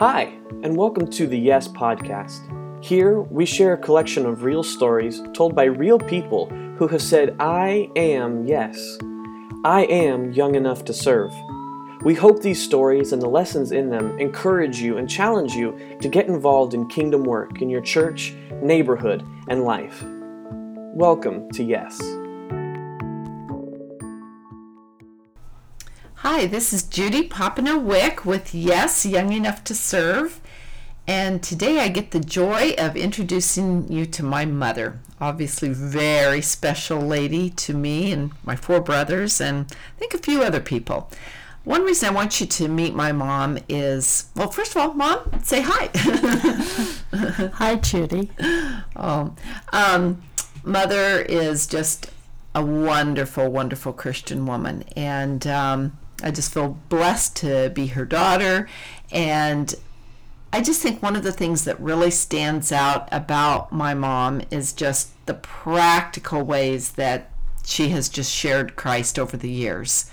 Hi, and welcome to the Yes Podcast. Here, we share a collection of real stories told by real people who have said, I am yes. I am young enough to serve. We hope these stories and the lessons in them encourage you and challenge you to get involved in kingdom work in your church, neighborhood, and life. Welcome to Yes. Hi, this is Judy Popino Wick with Yes, Young Enough to Serve. And today I get the joy of introducing you to my mother. Obviously, very special lady to me and my four brothers, and I think a few other people. One reason I want you to meet my mom is well, first of all, mom, say hi. hi, Judy. Oh, um, mother is just a wonderful, wonderful Christian woman, and um, I just feel blessed to be her daughter. And I just think one of the things that really stands out about my mom is just the practical ways that she has just shared Christ over the years.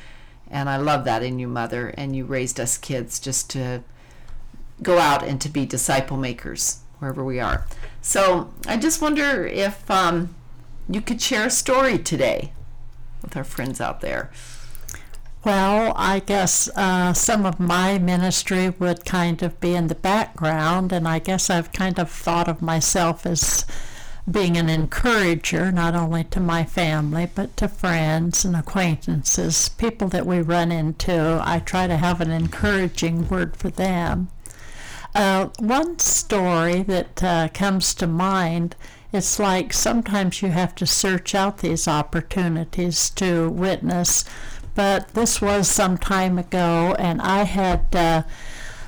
And I love that in you, Mother. And you raised us kids just to go out and to be disciple makers wherever we are. So I just wonder if um, you could share a story today with our friends out there. Well, I guess uh, some of my ministry would kind of be in the background, and I guess I've kind of thought of myself as being an encourager, not only to my family, but to friends and acquaintances, people that we run into. I try to have an encouraging word for them. Uh, one story that uh, comes to mind it's like sometimes you have to search out these opportunities to witness but this was some time ago, and I had. Uh,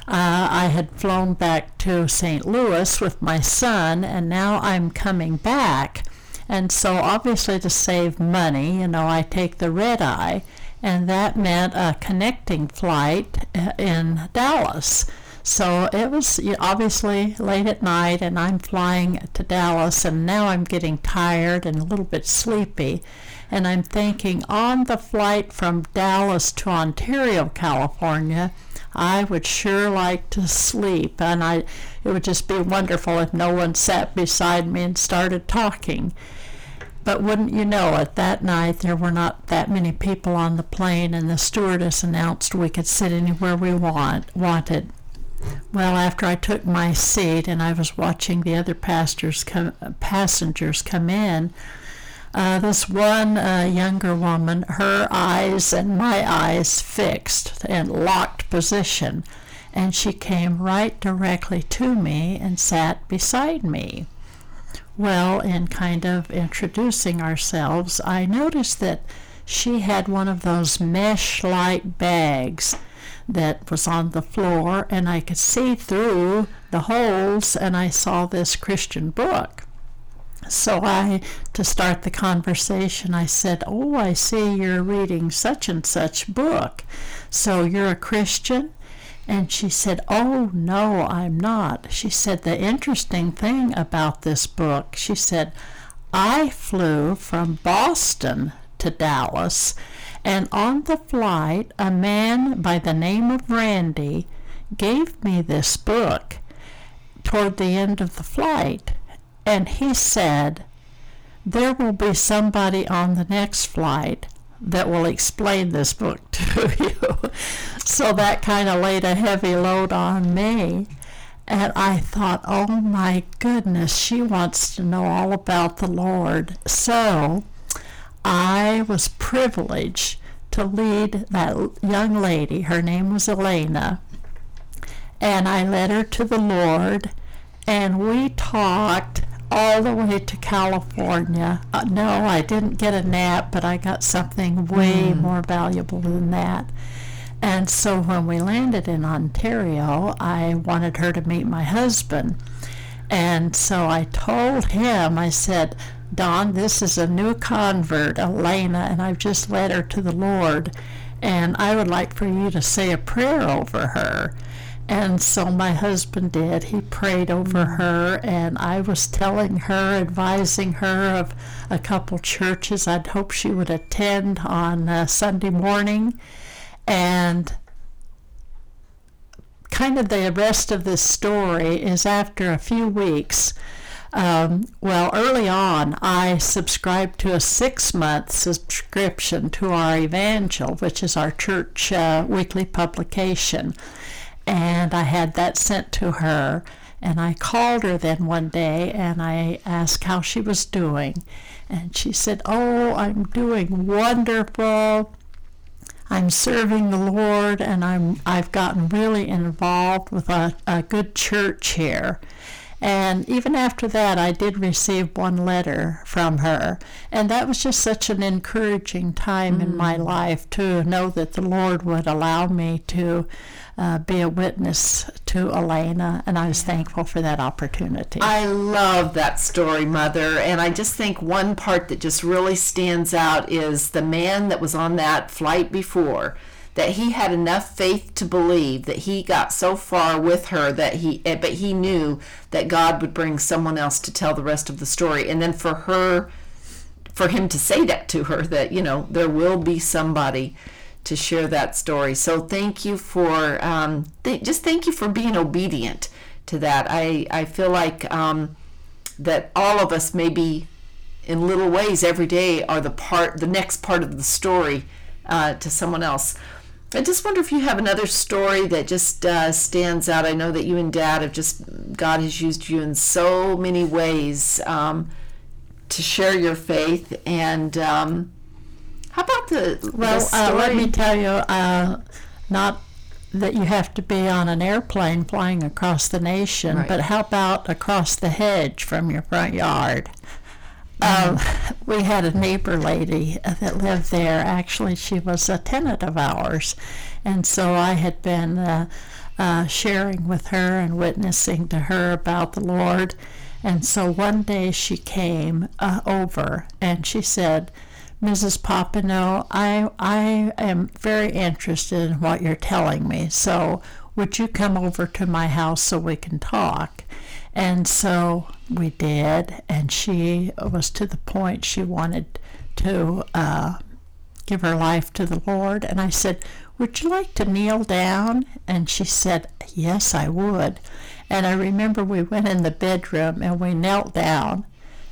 uh, I had flown back to St. Louis with my son, and now I'm coming back. And so, obviously, to save money, you know, I take the red eye, and that meant a connecting flight uh, in Dallas. So it was obviously late at night, and I'm flying to Dallas, and now I'm getting tired and a little bit sleepy. And I'm thinking on the flight from Dallas to Ontario, California, I would sure like to sleep. And I, it would just be wonderful if no one sat beside me and started talking. But wouldn't you know it, that night there were not that many people on the plane, and the stewardess announced we could sit anywhere we want, wanted. Well, after I took my seat and I was watching the other come, passengers come in, uh, this one uh, younger woman, her eyes and my eyes fixed in locked position, and she came right directly to me and sat beside me. Well, in kind of introducing ourselves, I noticed that she had one of those mesh like bags that was on the floor, and I could see through the holes, and I saw this Christian book. So I, to start the conversation, I said, Oh, I see you're reading such and such book. So you're a Christian? And she said, Oh, no, I'm not. She said, The interesting thing about this book, she said, I flew from Boston to Dallas, and on the flight, a man by the name of Randy gave me this book toward the end of the flight. And he said, There will be somebody on the next flight that will explain this book to you. so that kind of laid a heavy load on me. And I thought, oh my goodness, she wants to know all about the Lord. So I was privileged to lead that young lady. Her name was Elena. And I led her to the Lord, and we talked all the way to California. Uh, no, I didn't get a nap, but I got something way mm. more valuable than that. And so when we landed in Ontario, I wanted her to meet my husband. And so I told him, I said, Don, this is a new convert, Elena, and I've just led her to the Lord. And I would like for you to say a prayer over her. And so my husband did. He prayed over her, and I was telling her, advising her of a couple churches I'd hope she would attend on uh, Sunday morning. And kind of the rest of this story is after a few weeks. Um, well, early on, I subscribed to a six month subscription to our Evangel, which is our church uh, weekly publication. And I had that sent to her. And I called her then one day and I asked how she was doing. And she said, Oh, I'm doing wonderful. I'm serving the Lord and I'm, I've gotten really involved with a, a good church here. And even after that, I did receive one letter from her. And that was just such an encouraging time mm. in my mm. life to know that the Lord would allow me to uh, be a witness to Elena. And I was thankful for that opportunity. I love that story, Mother. And I just think one part that just really stands out is the man that was on that flight before that he had enough faith to believe that he got so far with her that he eh, but he knew that God would bring someone else to tell the rest of the story. And then for her for him to say that to her that you know there will be somebody to share that story. So thank you for um, th- just thank you for being obedient to that. I I feel like um, that all of us maybe in little ways every day are the part the next part of the story uh, to someone else I just wonder if you have another story that just uh, stands out. I know that you and Dad have just, God has used you in so many ways um, to share your faith. And um, how about the, well, the uh, let me tell you, uh, not that you have to be on an airplane flying across the nation, right. but how about across the hedge from your front yard? Um, we had a neighbor lady that lived there. Actually, she was a tenant of ours, and so I had been uh, uh, sharing with her and witnessing to her about the Lord. And so one day she came uh, over and she said, Mrs. Popino, I I am very interested in what you're telling me. So would you come over to my house so we can talk? And so we did, and she was to the point she wanted to uh, give her life to the Lord. And I said, Would you like to kneel down? And she said, Yes, I would. And I remember we went in the bedroom and we knelt down,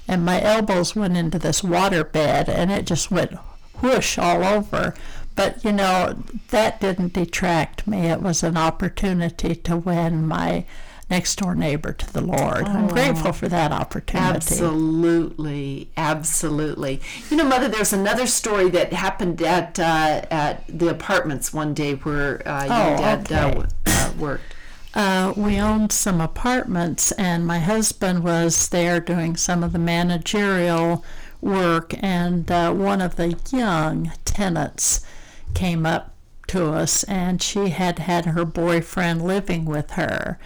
and my elbows went into this water bed, and it just went whoosh all over. But you know, that didn't detract me. It was an opportunity to win my next door neighbor to the Lord. Oh, I'm grateful for that opportunity. Absolutely, absolutely. You know, Mother, there's another story that happened at uh, at the apartments one day where uh, you oh, and Dad uh, okay. uh, worked. Uh, we owned some apartments, and my husband was there doing some of the managerial work, and uh, one of the young tenants came up to us, and she had had her boyfriend living with her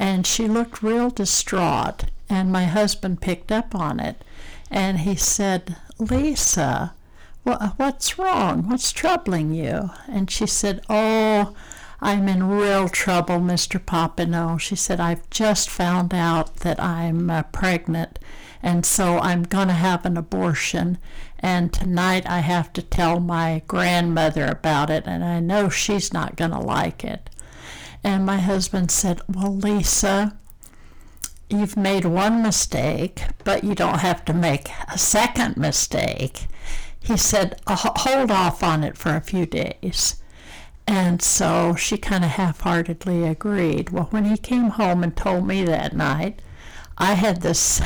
and she looked real distraught. And my husband picked up on it, and he said, Lisa, what's wrong? What's troubling you? And she said, Oh, I'm in real trouble, Mr. Popino. She said, I've just found out that I'm uh, pregnant, and so I'm going to have an abortion. And tonight I have to tell my grandmother about it, and I know she's not going to like it. And my husband said, Well, Lisa, you've made one mistake, but you don't have to make a second mistake. He said, uh, Hold off on it for a few days. And so she kind of half heartedly agreed. Well, when he came home and told me that night, I had this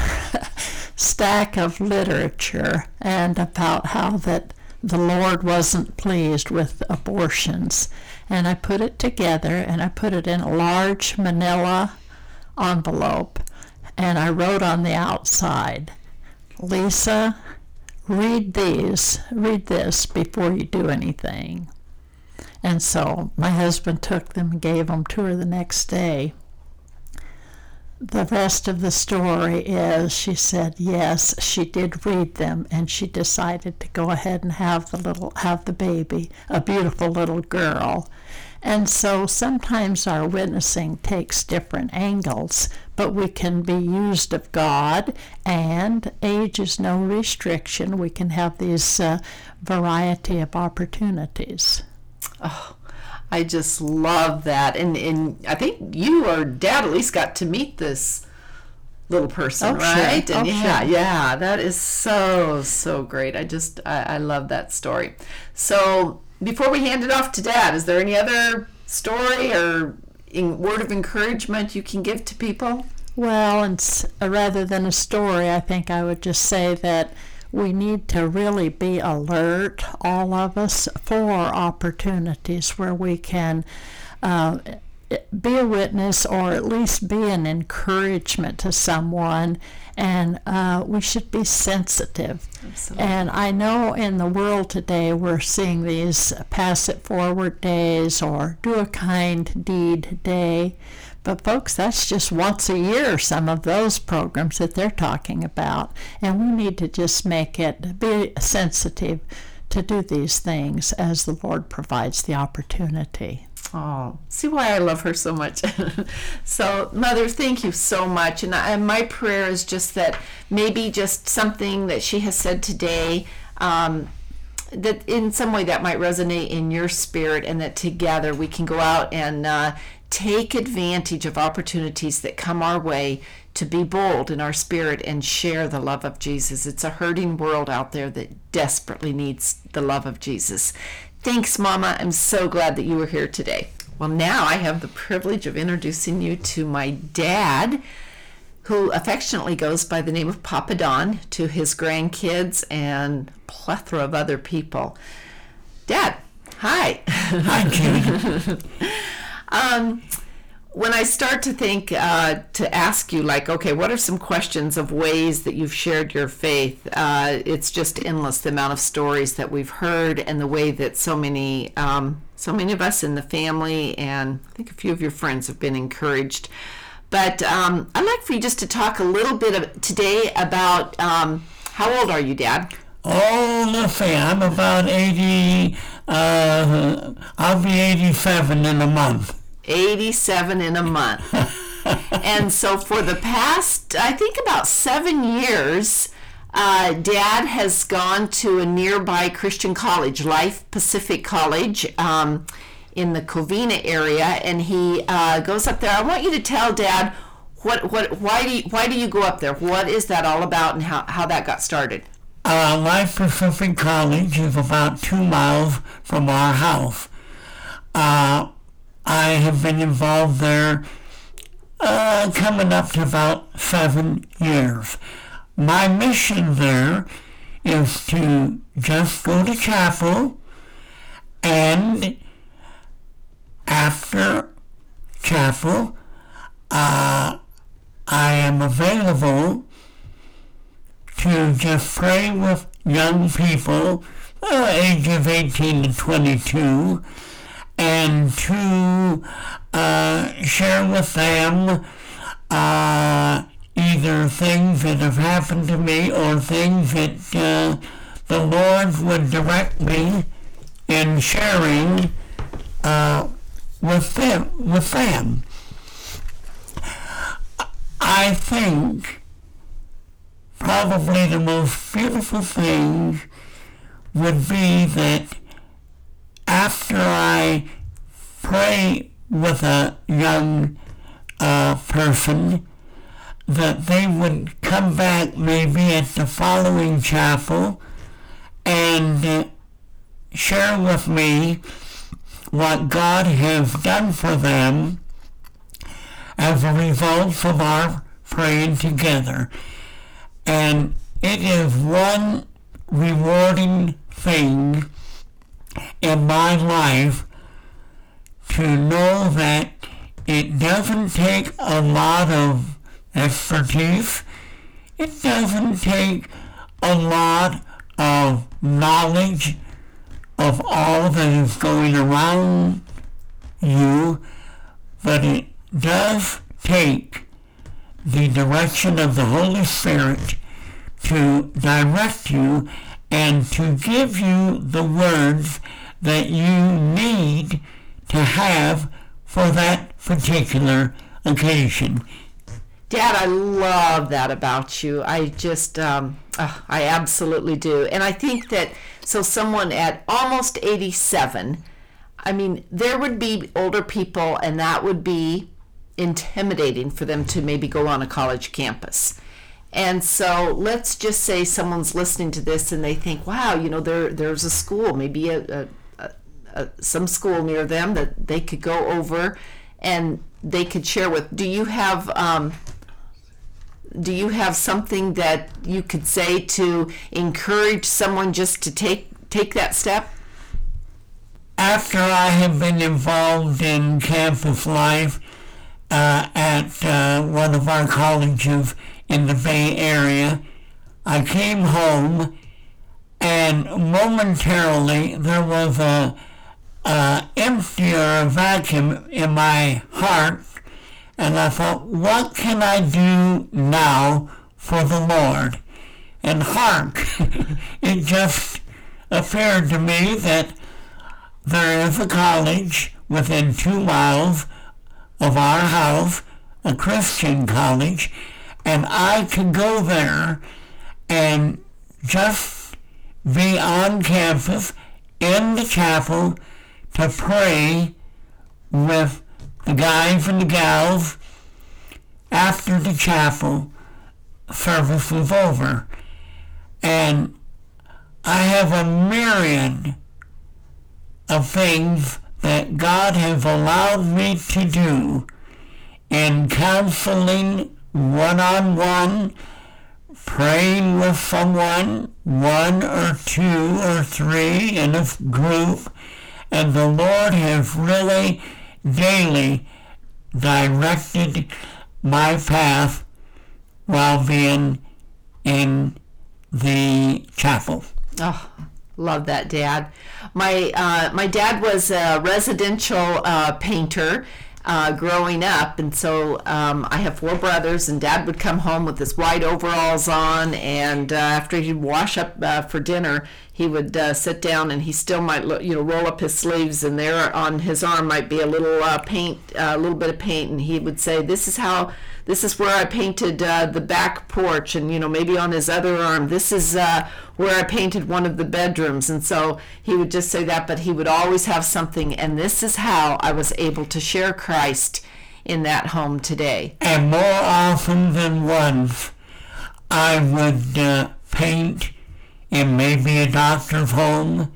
stack of literature and about how that the Lord wasn't pleased with abortions and I put it together and I put it in a large manila envelope and I wrote on the outside, Lisa, read these, read this before you do anything. And so my husband took them and gave them to her the next day the rest of the story is she said yes she did read them and she decided to go ahead and have the little have the baby a beautiful little girl. And so sometimes our witnessing takes different angles but we can be used of god and age is no restriction. We can have these uh, variety of opportunities. Oh I just love that. And and I think you or dad at least got to meet this little person, Oh, sure. right? And Oh, yeah, sure. yeah, that is so so great. I just I, I love that story. So before we hand it off to dad, is there any other story or in, word of encouragement you can give to people? Well, and rather than a story, I think I would just say that we need to really be alert, all of us, for opportunities where we can uh, be a witness or at least be an encouragement to someone. And uh, we should be sensitive. And I know in the world today we're seeing these pass it forward days or do a kind deed day. But folks, that's just once a year, some of those programs that they're talking about. And we need to just make it be sensitive to do these things as the Lord provides the opportunity. Oh, see why I love her so much. so, Mother, thank you so much. And, I, and my prayer is just that maybe just something that she has said today, um, that in some way that might resonate in your spirit, and that together we can go out and uh, take advantage of opportunities that come our way to be bold in our spirit and share the love of Jesus. It's a hurting world out there that desperately needs the love of Jesus. Thanks, Mama. I'm so glad that you were here today. Well, now I have the privilege of introducing you to my dad, who affectionately goes by the name of Papa Don, to his grandkids and plethora of other people. Dad, hi. Hi, Judy. Um, when I start to think uh, to ask you, like, okay, what are some questions of ways that you've shared your faith? Uh, it's just endless the amount of stories that we've heard and the way that so many, um, so many of us in the family and I think a few of your friends have been encouraged. But um, I'd like for you just to talk a little bit of, today about um, how old are you, Dad? Oh, let's see, I'm about 80, uh, I'll be 87 in a month. 87 in a month. and so for the past, I think about seven years, uh, Dad has gone to a nearby Christian college, Life Pacific College, um, in the Covina area, and he uh, goes up there. I want you to tell Dad what, what, why do you, why do you go up there? What is that all about, and how, how that got started? Uh, Life Pacific College is about two miles from our house. Uh, I have been involved there uh, coming up to about seven years. My mission there is to just go to chapel and after chapel, uh, I am available to just pray with young people, uh, of 18 to 22, and to uh, share with them uh, either things that have happened to me or things that uh, the Lord would direct me in sharing uh, with them. With them. I think probably the most beautiful thing would be that after I pray with a young uh, person, that they would come back maybe at the following chapel and share with me what God has done for them as a result of our praying together. And it is one rewarding thing in my life to know that it doesn't take a lot of expertise. It doesn't take a lot of knowledge of all that is going around you, but it does take the direction of the Holy Spirit to direct you and to give you the words that you need to have for that particular occasion. Dad, I love that about you. I just, um, uh, I absolutely do. And I think that, so someone at almost 87, I mean, there would be older people, and that would be intimidating for them to maybe go on a college campus. And so let's just say someone's listening to this and they think, wow, you know, there there's a school, maybe a, a, a, some school near them that they could go over and they could share with. Do you have um, do you have something that you could say to encourage someone just to take take that step? After I have been involved in campus life uh, at uh, one of our colleges in the Bay Area, I came home and momentarily there was a, a vacuum in my heart and I thought, what can I do now for the Lord? And hark, it just appeared to me that there is a college within two miles of our house, a Christian college, and I could go there and just be on campus in the chapel to pray with the guys and the gals after the chapel service was over. And I have a myriad of things that God has allowed me to do in counseling one-on-one, praying with someone, one or two or three in a group, and the Lord has really daily directed my path while being in the chapel. Oh, love that, Dad. My uh, my dad was a residential uh, painter. Uh, growing up, and so um, I have four brothers, and Dad would come home with his white overalls on, and uh, after he'd wash up uh, for dinner, he would uh, sit down and he still might lo- you know roll up his sleeves and there on his arm might be a little uh, paint uh, a little bit of paint and he would say this is how this is where I painted uh, the back porch and you know maybe on his other arm. This is uh, where I painted one of the bedrooms. And so he would just say that but he would always have something and this is how I was able to share Christ in that home today. And more often than once, I would uh, paint in maybe a doctor's home.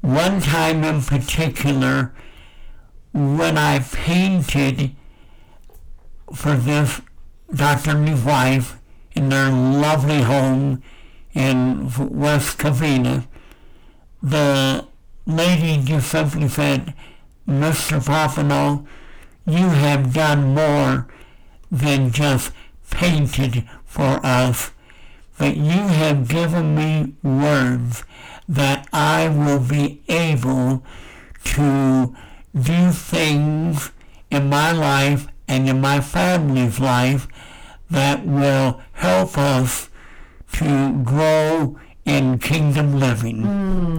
One time in particular, when I painted for this doctor and his wife in their lovely home in West Covina, the lady just simply said, Mr. Popino, you have done more than just painted for us, but you have given me words that I will be able to do things in my life and in my family's life that will help us to grow in kingdom living. Hmm.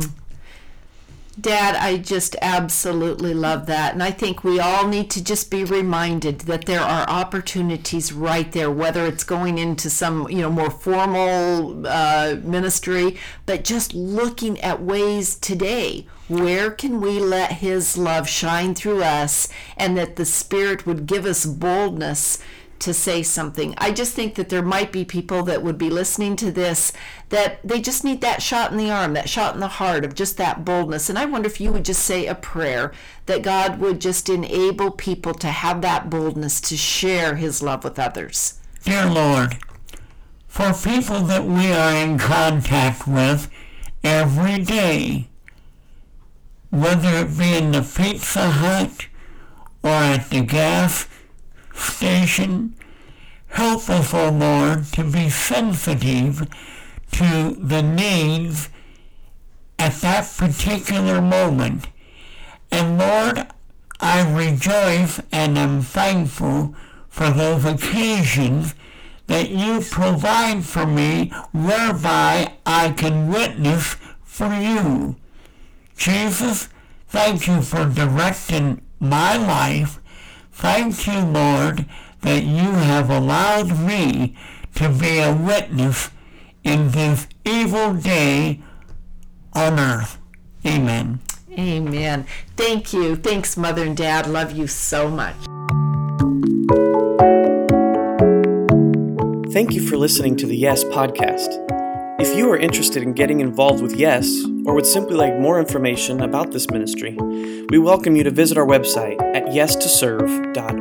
Dad, I just absolutely love that. And I think we all need to just be reminded that there are opportunities right there, whether it's going into some, you know, more formal uh, ministry, but just looking at ways today. Where can we let His love shine through us and that the Spirit would give us boldness to say something. I just think that there might be people that would be listening to this that they just need that shot in the arm, that shot in the heart of just that boldness. And I wonder if you would just say a prayer that God would just enable people to have that boldness to share his love with others. Dear Lord, for people that we are in contact with every day, whether it be in the Pizza Hut or at the gas station, help us, Lord, to be sensitive to the needs at that particular moment. And Lord, I rejoice and am thankful for those occasions that you provide for me whereby I can witness for you. Jesus, thank you for directing my life. Thank you, Lord, that you have allowed me to be a witness in this evil day on earth. Amen. Amen. Thank you. Thanks, Mother and Dad. Love you so much. Thank you for listening to the Yes podcast. If you are interested in getting involved with Yes, or would simply like more information about this ministry, we welcome you to visit our website at yestoserve.org.